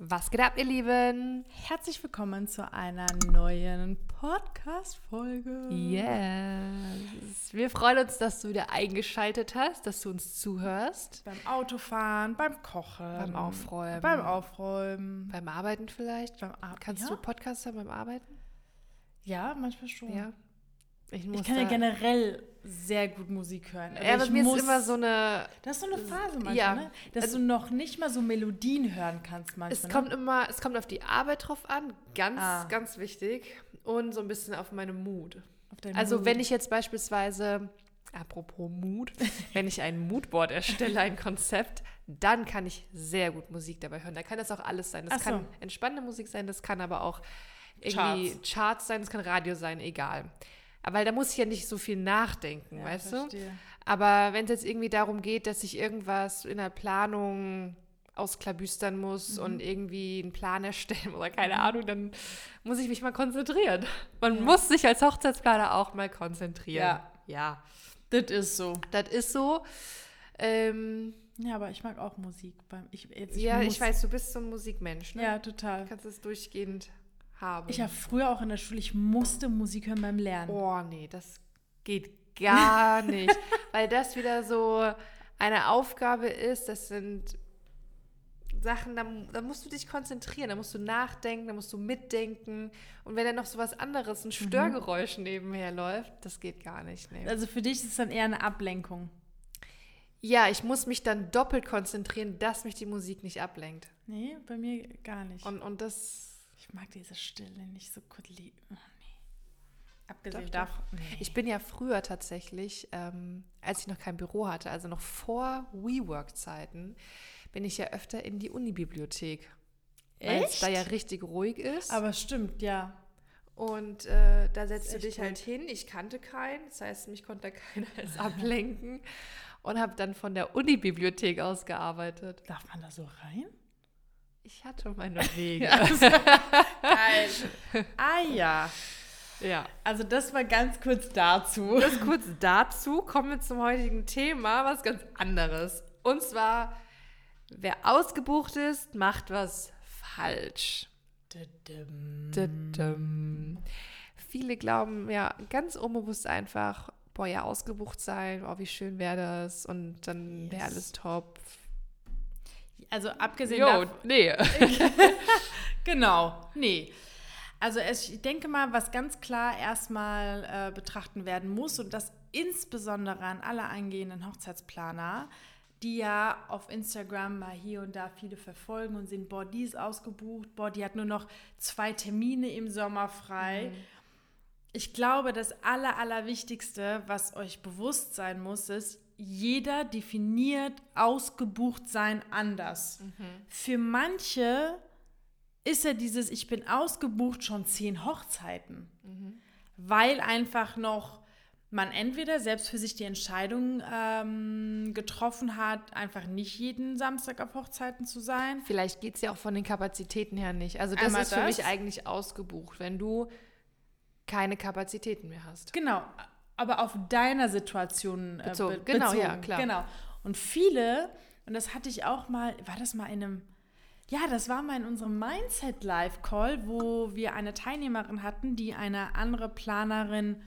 Was geht ab, ihr Lieben? Herzlich willkommen zu einer neuen Podcast-Folge. Yes. Wir freuen uns, dass du wieder eingeschaltet hast, dass du uns zuhörst. Beim Autofahren, beim Kochen, Beim Aufräumen. beim Aufräumen. Beim Arbeiten vielleicht? Beim Ar- Kannst ja? du Podcasts hören beim Arbeiten? Ja, manchmal schon. Ja. Ich, Ich kann ja generell sehr gut Musik hören. Ja, aber mir muss, ist immer so eine. Das ist so eine Phase manchmal, Ja. ne? dass Also- du noch nicht mal so Melodien hören kannst manchmal. Es ne? kommt immer, es kommt auf die Arbeit drauf an, ganz, Ah. ganz wichtig. Und so ein bisschen auf meine Mut. Auf Also Mut. wenn ich jetzt beispielsweise, apropos Mood, wenn ich ein Moodboard erstelle, ein Konzept, dann kann ich sehr gut Musik dabei hören. Da kann das auch alles sein. Das so. kann entspannende Musik sein, das kann aber auch irgendwie Charts. Charts, sein, das kann Radio sein, egal. Aber da muss ich ja nicht so viel nachdenken, Ja, weißt verstehe. du? Aber wenn es jetzt irgendwie darum geht, dass ich irgendwas in der Planung ausklabüstern muss Mhm. und irgendwie einen Plan erstellen oder keine Ahnung, dann muss ich mich mal konzentrieren. Man Ja. muss sich als Hochzeitsplaner auch mal konzentrieren. Ja. Ja, Das ist so. das ist so. Ähm, Ja, aber ich mag auch Musik. Beim, ich, jetzt, ja, muss- ich weiß, du bist so ein Musikmensch. Ne? Ja, total. Du kannst es durchgehend haben. Ich habe früher auch in der Schule, ich musste Musik hören beim Lernen. Oh nee, das geht gar nicht. Weil das wieder so eine Aufgabe ist, das sind Sachen, da, da musst du dich konzentrieren, da musst du nachdenken, da musst du mitdenken. Und wenn dann noch so was anderes, ein Störgeräusch nebenher läuft, das geht gar nicht. Nee. Also für dich ist es dann eher eine Ablenkung. Ja, ich muss mich dann doppelt konzentrieren, dass mich die Musik nicht ablenkt. Nee, bei mir gar nicht. Und, und das, ich mag diese Stille nicht so gut. lie- Oh, nee. Abgesehen Doch, davon. Nee. ich bin ja früher tatsächlich, ähm, als ich noch kein Büro hatte, also noch vor WeWork-Zeiten, bin ich ja öfter in die Unibibliothek. Weil es da ja richtig ruhig ist. Aber stimmt, ja. und äh, da setzt du dich halt hin. Ich kannte keinen, das heißt, mich konnte keiner als ablenken. Und habe dann von der Unibibliothek aus gearbeitet. Darf man da so rein? Ich hatte meine Wege. Geil. ah ja. ja. Also das war ganz kurz dazu. Das kurz dazu kommen wir zum heutigen Thema, was ganz anderes. Und zwar, wer ausgebucht ist, macht was falsch. Dü-düm. Dü-düm. Viele glauben ja ganz unbewusst einfach, boah, ja, ausgebucht sein, oh, wie schön wäre das und dann wäre Yes. alles top. Also abgesehen Jo, davon. nee. Genau, nee. Also es, ich denke mal, was ganz klar erstmal äh, betrachten werden muss und das insbesondere an alle eingehenden Hochzeitsplaner, die ja auf Instagram mal hier und da viele verfolgen und sehen, boah, die ist ausgebucht, boah, die hat nur noch zwei Termine im Sommer frei. Ich glaube, das Aller, Allerwichtigste, was euch bewusst sein muss, ist, jeder definiert ausgebucht sein anders. Für manche ist ja dieses Ich bin ausgebucht schon zehn Hochzeiten, weil einfach noch man entweder selbst für sich die Entscheidung ähm, getroffen hat, einfach nicht jeden Samstag auf Hochzeiten zu sein. Vielleicht geht es ja auch von den Kapazitäten her nicht. Also das Einmal ist für mich das. eigentlich ausgebucht, wenn du keine Kapazitäten mehr hast. Genau, aber auf deiner Situation äh, Bezogen. be- Genau, bezogen. ja, klar. Genau. Und viele, und das hatte ich auch mal, war das mal in einem, ja, das war mal in unserem Mindset Live Call, wo wir eine Teilnehmerin hatten, die eine andere Planerin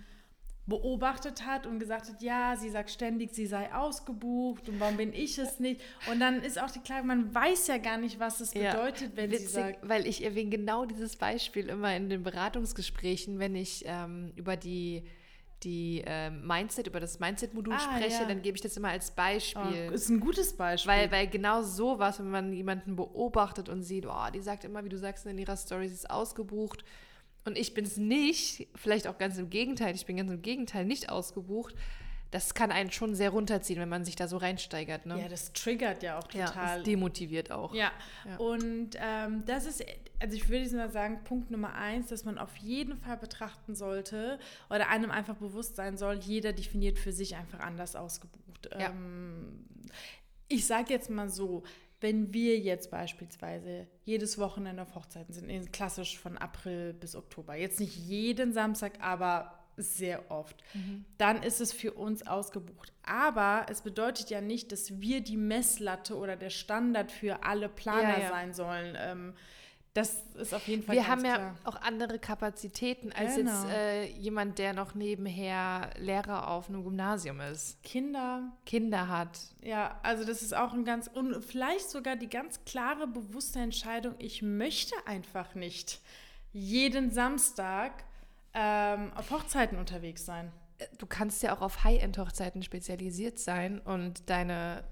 beobachtet hat und gesagt hat, ja, sie sagt ständig, sie sei ausgebucht und warum bin ich es nicht? Und dann ist auch die Klage, man weiß ja gar nicht, was es Ja, bedeutet, wenn sie Witzig, sagt, weil ich erwähne genau dieses Beispiel immer in den Beratungsgesprächen, wenn ich ähm, über die, die ähm, Mindset, über das Mindset-Modul Ah, spreche, ja. dann gebe ich das immer als oh, Beispiel. ist ein gutes Beispiel. weil, weil genau so was, wenn man jemanden beobachtet und sieht, oh, die sagt immer, wie du sagst in ihrer Story, sie ist ausgebucht und ich bin es nicht, vielleicht auch ganz im Gegenteil, ich bin ganz im Gegenteil nicht ausgebucht, das kann einen schon sehr runterziehen, wenn man sich da so reinsteigert. Ne? ja, das triggert ja auch Ja, total. das demotiviert auch. Ja, Ja. und ähm, das ist, also ich würde mal sagen, Punkt Nummer eins, dass man auf jeden Fall betrachten sollte oder einem einfach bewusst sein soll, jeder definiert für sich einfach anders ausgebucht. Ja. Ähm, ich sage jetzt mal so, wenn wir jetzt beispielsweise jedes Wochenende auf Hochzeiten sind, in- klassisch von April bis Oktober, jetzt nicht jeden Samstag, aber sehr oft. Dann ist es für uns ausgebucht. Aber es bedeutet ja nicht, dass wir die Messlatte oder der Standard für alle Planer Ja, ja. sein sollen. Ähm, das ist auf jeden Fall Wir haben ja klar. auch andere Kapazitäten als Genau. jetzt äh, jemand, der noch nebenher Lehrer auf einem Gymnasium ist, Kinder, Kinder hat. ja, also das ist auch ein ganz, und vielleicht sogar die ganz klare, bewusste Entscheidung, ich möchte einfach nicht jeden Samstag ähm, auf Hochzeiten unterwegs sein. Du kannst ja auch auf High-End-Hochzeiten spezialisiert sein und deine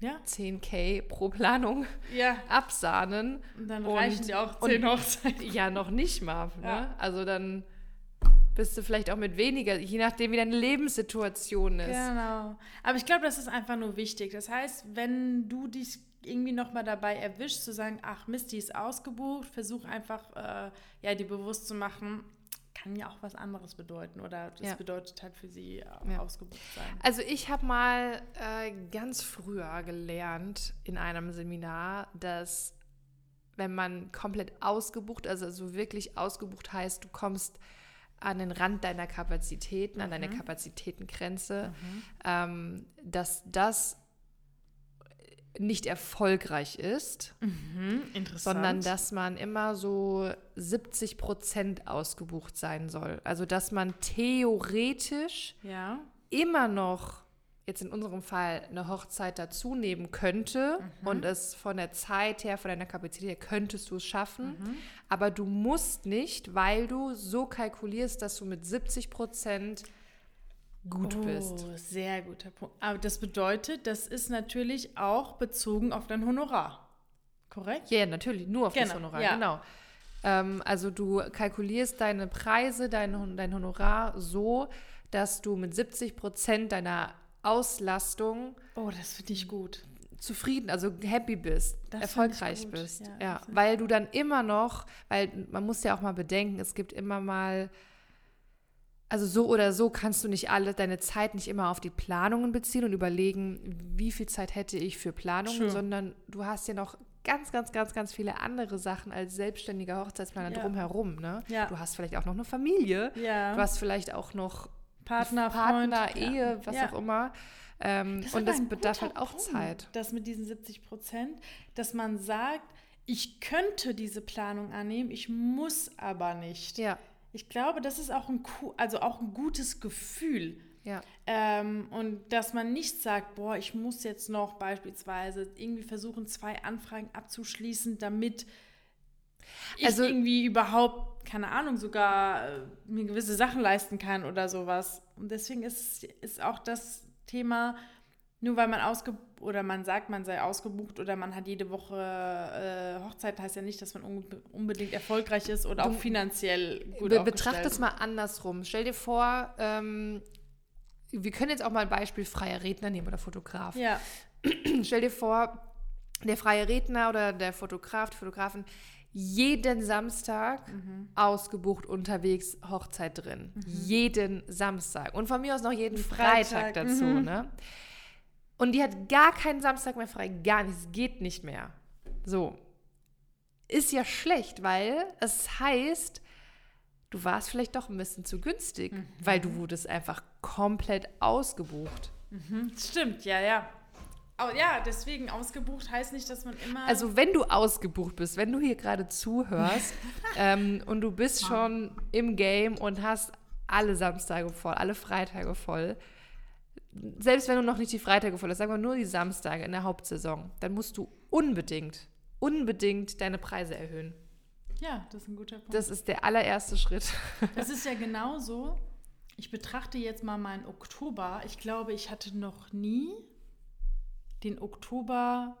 Ja, 10k pro Planung ja. absahnen. Und dann Und- reichen dir auch und- zehn Hochzeiten. Ja, noch nicht mal. Ne? Ja. Also dann bist du vielleicht auch mit weniger, je nachdem, wie deine Lebenssituation ist. Genau. Aber ich glaube, das ist einfach nur wichtig. Das heißt, wenn du dich irgendwie nochmal dabei erwischst, zu sagen, ach Mist, die ist ausgebucht, versuch einfach, äh, ja, die bewusst zu machen, kann ja auch was anderes bedeuten. Oder das Ja. bedeutet halt für sie äh, Ja. ausgebucht sein. Also ich habe mal äh, ganz früher gelernt in einem Seminar, dass wenn man komplett ausgebucht, also so wirklich ausgebucht heißt, du kommst an den Rand deiner Kapazitäten, an deine Kapazitätengrenze, ähm, dass das nicht erfolgreich ist, Mhm, sondern dass man immer so 70 Prozent ausgebucht sein soll. Also dass man theoretisch Ja. immer noch, jetzt in unserem Fall, eine Hochzeit dazu nehmen könnte und es von der Zeit her, von deiner Kapazität her, könntest du es schaffen. Aber du musst nicht, weil du so kalkulierst, dass du mit 70 Prozent gut bist. Oh, sehr guter Punkt. Aber das bedeutet, das ist natürlich auch bezogen auf dein Honorar. Korrekt? Ja, ja, natürlich, nur auf das Genau, Honorar, ja. genau. Ähm, also du kalkulierst deine Preise, dein, dein Honorar so, dass du mit 70 Prozent deiner Auslastung Oh, das finde ich gut. zufrieden, also happy bist, Das erfolgreich bist. ja, Ja, das weil du dann immer noch, weil man muss ja auch mal bedenken, es gibt immer mal, also so oder so kannst du nicht alle, deine Zeit nicht immer auf die Planungen beziehen und überlegen, wie viel Zeit hätte ich für Planungen, True. sondern du hast ja noch ganz, ganz, ganz, ganz viele andere Sachen als selbstständiger Hochzeitsplaner Ja. drumherum. Ne? Ja. Du hast vielleicht auch noch eine Familie, Ja. du hast vielleicht auch noch Partner, Partner, Freund, Ehe, was auch immer. Ähm, ist und das bedarf halt auch Punkt, Zeit. Das mit diesen 70 Prozent, dass man sagt, ich könnte diese Planung annehmen, ich muss aber nicht. Ja, Ich glaube, das ist auch ein, also auch ein gutes Gefühl. ja. Ähm, und dass man nicht sagt, boah, ich muss jetzt noch beispielsweise irgendwie versuchen, zwei Anfragen abzuschließen, damit ich Also- irgendwie überhaupt, keine Ahnung, sogar äh, mir gewisse Sachen leisten kann oder sowas. Und deswegen ist, ist auch das Thema, nur weil man ausge oder man sagt, man sei ausgebucht oder man hat jede Woche äh, Hochzeit, heißt ja nicht, dass man unbe- unbedingt erfolgreich ist oder auch finanziell gut Be betracht es mal andersrum. Stell dir vor, ähm, wir können jetzt auch mal ein Beispiel freier Redner nehmen oder Fotograf. Ja, Stell dir vor, der freie Redner oder der Fotograf, die Fotografen, jeden Samstag Mhm. ausgebucht unterwegs, Hochzeit drin. Jeden Samstag. Und von mir aus noch jeden Freitag, Freitag, dazu. mhm. Ne? Und die hat gar keinen Samstag mehr frei. Gar nichts. Geht nicht mehr. So. Ist ja schlecht, weil es heißt, du warst vielleicht doch ein bisschen zu günstig, Mhm. weil du wurdest einfach komplett ausgebucht. Mhm, Stimmt, ja, ja. Oh, ja, deswegen ausgebucht heißt nicht, dass man immer. Also wenn du ausgebucht bist, wenn du hier gerade zuhörst ähm, und du bist schon im Game und hast alle Samstage voll, alle Freitage voll, selbst wenn du noch nicht die Freitage voll hast, sagen wir nur die Samstage in der Hauptsaison, dann musst du unbedingt, unbedingt deine Preise erhöhen. ja, das ist ein guter Punkt. Das ist der allererste Schritt. Das ist ja genauso. Ich betrachte jetzt mal meinen Oktober. Ich glaube, ich hatte noch nie den Oktober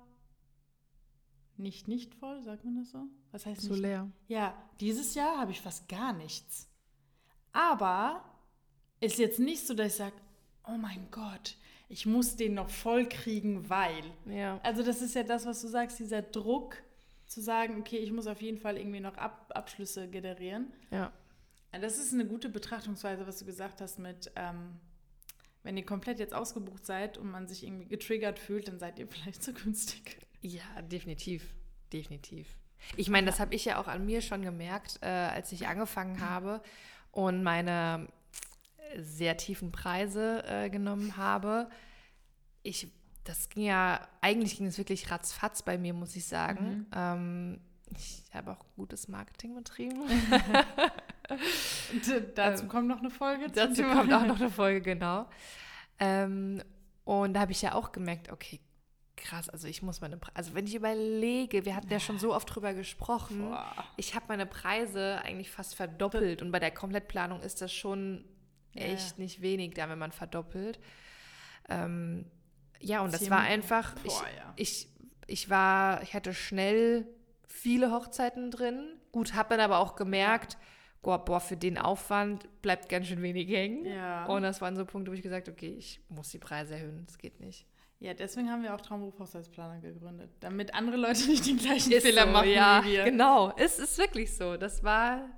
nicht nicht voll, sagt man das so? Was heißt So nicht? leer. Ja, dieses Jahr habe ich fast gar nichts. Aber ist jetzt nicht so, dass ich sage, oh mein Gott, ich muss den noch voll kriegen, weil. Ja. Also das ist ja das, was du sagst, dieser Druck zu sagen, okay, ich muss auf jeden Fall irgendwie noch Ab Abschlüsse generieren. Ja. Das ist eine gute Betrachtungsweise, was du gesagt hast mit, ähm, wenn ihr komplett jetzt ausgebucht seid und man sich irgendwie getriggert fühlt, dann seid ihr vielleicht zu günstig. Ja, definitiv. Definitiv. Ich meine, das habe ich ja auch an mir schon gemerkt, äh, als ich angefangen habe und meine sehr tiefen Preise äh, genommen habe. Ich, das ging ja, eigentlich ging es wirklich ratzfatz bei mir, muss ich sagen. Mhm. Ähm, ich habe auch gutes Marketing betrieben. dazu kommt noch eine Folge. Dazu kommt auch noch eine Folge, genau. Ähm, und da habe ich ja auch gemerkt, okay, krass, also ich muss meine, Pre also wenn ich überlege, wir hatten ja schon so oft drüber gesprochen, Boah. ich habe meine Preise eigentlich fast verdoppelt und bei der Komplettplanung ist das schon echt ja. nicht wenig da, wenn man verdoppelt. Ähm, ja, und das war einfach, ich, Boah, ja. ich, ich war, ich hatte schnell viele Hochzeiten drin. Gut, habe dann aber auch gemerkt, boah, boah, für den Aufwand bleibt ganz schön wenig hängen. Ja. Und das waren so Punkte, wo ich gesagt okay, ich muss die Preise erhöhen, das geht nicht. Ja, deswegen haben wir auch Traumberuf Hochzeitsplaner gegründet, damit andere Leute nicht den gleichen Ist Fehler so, machen ja, wie wir. genau. Es ist wirklich so. Das war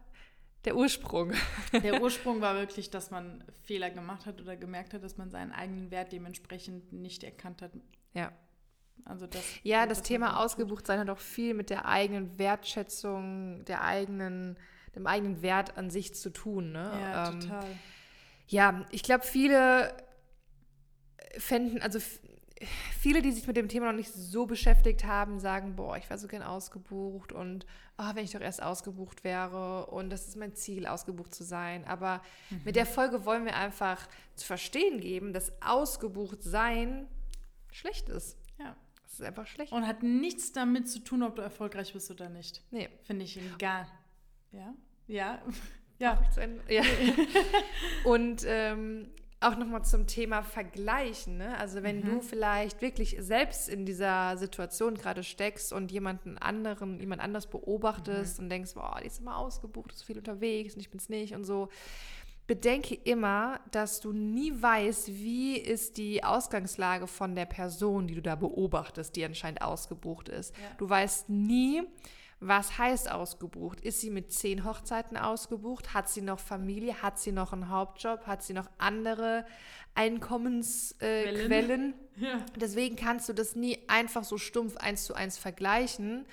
der Ursprung. Der Ursprung war wirklich, dass man Fehler gemacht hat oder gemerkt hat, dass man seinen eigenen Wert dementsprechend nicht erkannt hat. Ja. Also das, Ja, das man Thema tut. ausgebucht sein hat auch viel mit der eigenen Wertschätzung, der eigenen, dem eigenen Wert an sich zu tun. Ne? Ja, Ähm, total. Ja, ich glaube, viele fänden, also viele, die sich mit dem Thema noch nicht so beschäftigt haben, sagen, boah, ich war so gern ausgebucht und ah, wenn ich doch erst ausgebucht wäre und das ist mein Ziel, ausgebucht zu sein. Aber mit der Folge wollen wir einfach zu verstehen geben, dass ausgebucht sein schlecht ist. Ja. Das ist einfach schlecht. Und hat nichts damit zu tun, ob du erfolgreich bist oder nicht. nee. Finde ich egal. Ja? Ja. Ja. Ja. Und ähm, auch nochmal zum Thema Vergleichen. Ne? Also wenn du vielleicht wirklich selbst in dieser Situation gerade steckst und jemanden anderen, jemand anders beobachtest und denkst, boah, die ist immer ausgebucht, ist so viel unterwegs und ich bin's nicht und so. Bedenke immer, dass du nie weißt, wie ist die Ausgangslage von der Person, die du da beobachtest, die anscheinend ausgebucht ist. Ja. Du weißt nie, was heißt ausgebucht? Ist sie mit zehn Hochzeiten ausgebucht? Hat sie noch Familie? Hat sie noch einen Hauptjob? Hat sie noch andere Einkommensquellen? Äh? Ja. Deswegen kannst du das nie einfach so stumpf eins zu eins vergleichen,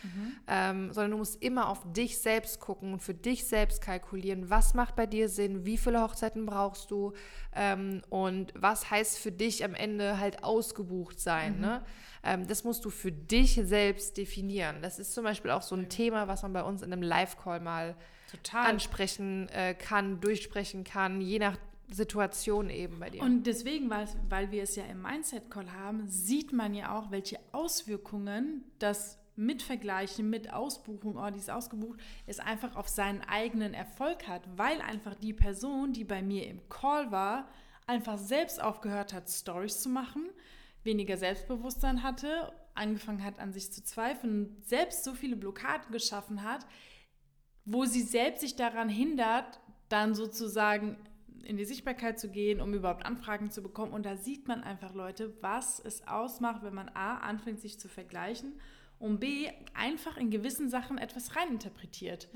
ähm, sondern du musst immer auf dich selbst gucken und für dich selbst kalkulieren, was macht bei dir Sinn, wie viele Hochzeiten brauchst du ähm, und was heißt für dich am Ende halt ausgebucht sein. Ne? Ähm, das musst du für dich selbst definieren. Das ist zum Beispiel auch so ein Thema, was man bei uns in einem Live-Call mal Total. ansprechen äh, kann, durchsprechen kann, je nach Situation eben bei dir. Und deswegen, weil, weil wir es ja im Mindset-Call haben, sieht man ja auch, welche Auswirkungen das mit Vergleichen, mit Ausbuchung, oh, die ist ausgebucht, es einfach auf seinen eigenen Erfolg hat, weil einfach die Person, die bei mir im Call war, einfach selbst aufgehört hat, Stories zu machen, weniger Selbstbewusstsein hatte, angefangen hat, an sich zu zweifeln, selbst so viele Blockaden geschaffen hat, wo sie selbst sich daran hindert, dann sozusagen in die Sichtbarkeit zu gehen, um überhaupt Anfragen zu bekommen. Und da sieht man einfach, Leute, was es ausmacht, wenn man A, anfängt, sich zu vergleichen und B, einfach in gewissen Sachen etwas reininterpretiert.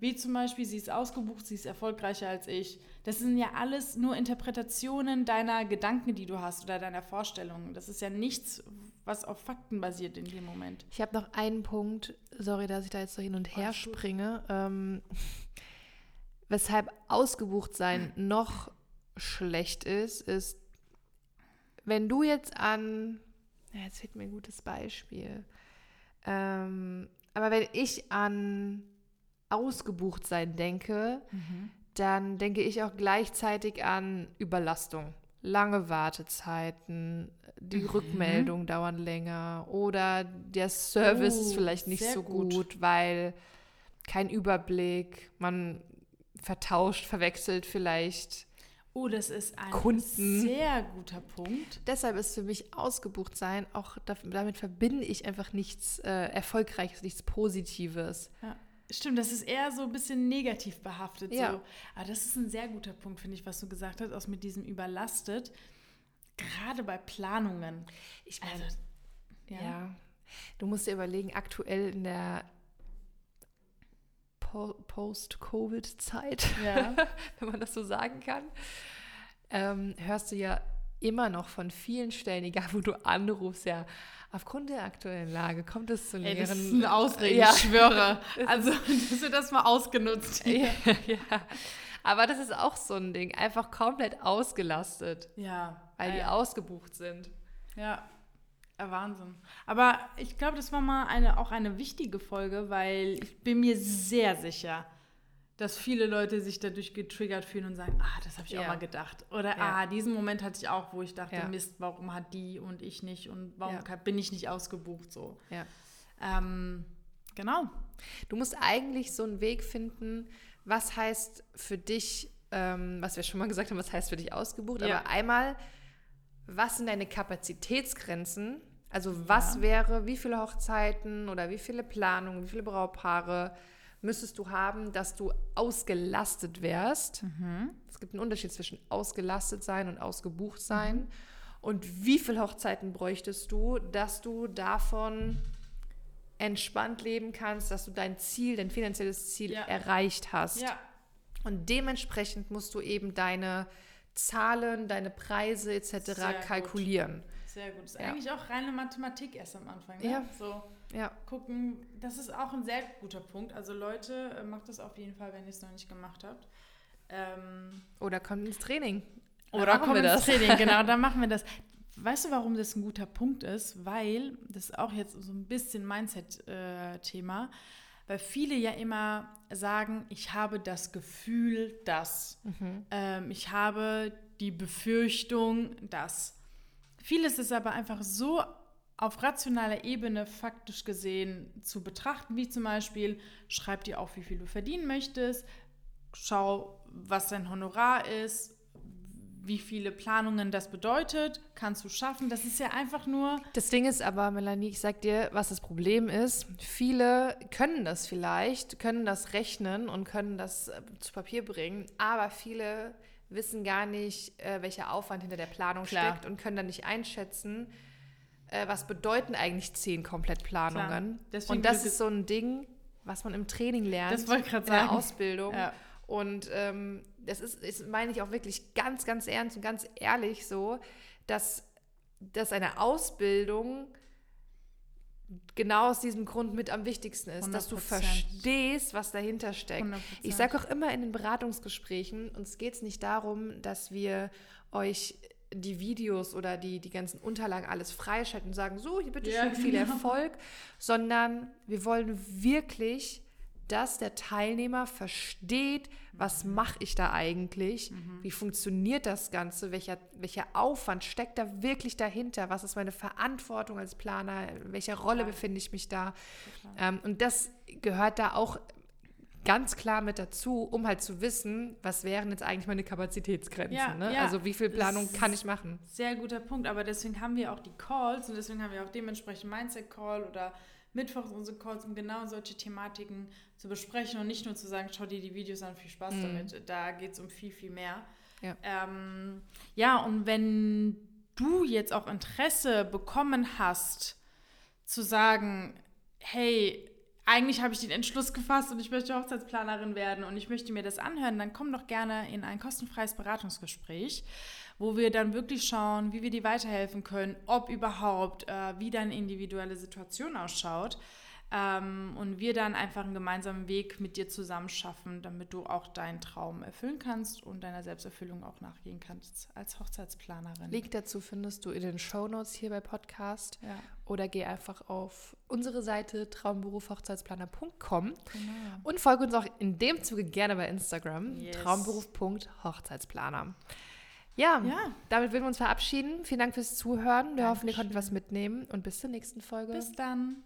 Wie zum Beispiel, sie ist ausgebucht, sie ist erfolgreicher als ich. Das sind ja alles nur Interpretationen deiner Gedanken, die du hast oder deiner Vorstellungen. Das ist ja nichts, was auf Fakten basiert in dem Moment. Ich habe noch einen Punkt, sorry, dass ich da jetzt so hin und her gut. springe, ähm, weshalb ausgebucht sein noch schlecht ist, ist, wenn du jetzt an, ja, jetzt fehlt mir ein gutes Beispiel, ähm, aber wenn ich an ausgebucht sein denke, dann denke ich auch gleichzeitig an Überlastung. Lange Wartezeiten, die Rückmeldungen dauern länger oder der Service ist Oh, vielleicht nicht so gut. gut, weil kein Überblick, man vertauscht, verwechselt vielleicht. Oh, das ist ein Kunden. sehr guter Punkt. Deshalb ist für mich ausgebucht sein, auch damit verbinde ich einfach nichts äh, Erfolgreiches, nichts Positives. Ja. Stimmt, das ist eher so ein bisschen negativ behaftet. Ja. So. Aber das ist ein sehr guter Punkt, finde ich, was du gesagt hast, aus mit diesem überlastet. Gerade bei Planungen. Ich meine, Also, ja. ja. du musst dir überlegen, aktuell in der Post-Covid-Zeit, Ja. wenn man das so sagen kann, ähm, hörst du ja immer noch von vielen Stellen, egal wo du anrufst, ja, aufgrund der aktuellen Lage kommt es zu Ey, längeren... das ist eine Ausrede, Ja. ich schwöre. Also, das wird das mal ausgenutzt. ja, ja. Aber das ist auch so ein Ding. Einfach komplett ausgelastet. Ja. Weil äh, die ausgebucht sind. Ja. Wahnsinn. Aber ich glaube, das war mal eine, auch eine wichtige Folge, weil ich bin mir sehr sicher, dass viele Leute sich dadurch getriggert fühlen und sagen, ah, das habe ich Ja. auch mal gedacht. Oder Ja. ah, diesen Moment hatte ich auch, wo ich dachte, Ja. Mist, warum hat die und ich nicht und warum kann, bin ich nicht ausgebucht so. Ähm, genau. Du musst eigentlich so einen Weg finden, was heißt für dich, ähm, was wir schon mal gesagt haben, was heißt für dich ausgebucht, aber einmal, was sind deine Kapazitätsgrenzen? Also was Ja. wäre, wie viele Hochzeiten oder wie viele Planungen, wie viele Brautpaare müsstest du haben, dass du ausgelastet wärst? Es gibt einen Unterschied zwischen ausgelastet sein und ausgebucht sein. Und wie viele Hochzeiten bräuchtest du, dass du davon entspannt leben kannst, dass du dein Ziel, dein finanzielles Ziel Ja. erreicht hast. Ja. Und dementsprechend musst du eben deine Zahlen, deine Preise etc. Sehr gut. Sehr gut. Ist Ja. eigentlich auch reine Mathematik erst am Anfang. Ne? Ja. So Ja. gucken, das ist auch ein sehr guter Punkt. Also Leute, äh, macht das auf jeden Fall, wenn ihr es noch nicht gemacht habt. Ähm, Oder kommt ins Training. Oder wir ins das. Training, genau, dann machen wir das. Weißt du, warum das ein guter Punkt ist? Weil, das ist auch jetzt so ein bisschen Mindset-Thema, weil viele ja immer sagen, ich habe das Gefühl, dass, Mhm. ähm, ich habe die Befürchtung, dass. Vieles ist aber einfach so auf rationaler Ebene faktisch gesehen zu betrachten, wie zum Beispiel, schreib dir auf, wie viel du verdienen möchtest, schau, was dein Honorar ist, wie viele Planungen das bedeutet, kannst du schaffen. Das ist ja einfach nur, Das Ding ist aber, Melanie, ich sag dir, was das Problem ist. Viele können das vielleicht, können das rechnen und können das äh, zu Papier bringen, aber viele wissen gar nicht, äh, welcher Aufwand hinter der Planung Klar. steckt und können dann nicht einschätzen, äh, was bedeuten eigentlich zehn Komplettplanungen. Und das ist so ein Ding, was man im Training lernt, Das wollte ich in der sagen. Ausbildung. Ja. Und ähm, das ist, ist, meine ich auch wirklich ganz, ganz ernst und ganz ehrlich so, dass, dass eine Ausbildung genau aus diesem Grund mit am wichtigsten ist, dass du 100%. verstehst, was dahinter steckt. 100%. Ich sage auch immer in den Beratungsgesprächen, uns geht es nicht darum, dass wir euch die Videos oder die, die ganzen Unterlagen alles freischalten und sagen, so, hier bitte Ja, schön viel genau. Erfolg, sondern wir wollen wirklich, dass der Teilnehmer versteht, was Mhm. mache ich da eigentlich, wie funktioniert das Ganze, welcher, welcher Aufwand steckt da wirklich dahinter, was ist meine Verantwortung als Planer, in welcher Rolle Total. befinde ich mich da. Ähm, und das gehört da auch ganz klar mit dazu, um halt zu wissen, was wären jetzt eigentlich meine Kapazitätsgrenzen. Ja, ne? ja. Also wie viel Planung Das kann ich machen? Sehr guter Punkt, aber deswegen haben wir auch die Calls und deswegen haben wir auch dementsprechend Mindset-Call oder mittwochs unsere Calls, um genau solche Thematiken zu besprechen und nicht nur zu sagen, schau dir die Videos an, viel Spaß Mhm. damit. Da geht es um viel, viel mehr. Ja. Ähm, ja, und wenn du jetzt auch Interesse bekommen hast, zu sagen, hey, eigentlich habe ich den Entschluss gefasst und ich möchte Hochzeitsplanerin werden und ich möchte mir das anhören, dann komm doch gerne in ein kostenfreies Beratungsgespräch, wo wir dann wirklich schauen, wie wir dir weiterhelfen können, ob überhaupt, äh, wie deine individuelle Situation ausschaut. Ähm, und wir dann einfach einen gemeinsamen Weg mit dir zusammen schaffen, damit du auch deinen Traum erfüllen kannst und deiner Selbsterfüllung auch nachgehen kannst als Hochzeitsplanerin. Link dazu findest du in den Shownotes hier bei Podcast ja, oder geh einfach auf unsere Seite traumberufhochzeitsplaner.com genau. und folge uns auch in dem Zuge gerne bei Instagram Yes. traumberuf.hochzeitsplaner. Ja, Ja. damit würden wir uns verabschieden. Vielen Dank fürs Zuhören. Wir hoffen, ihr Dankeschön. konntet was mitnehmen und bis zur nächsten Folge. Bis dann.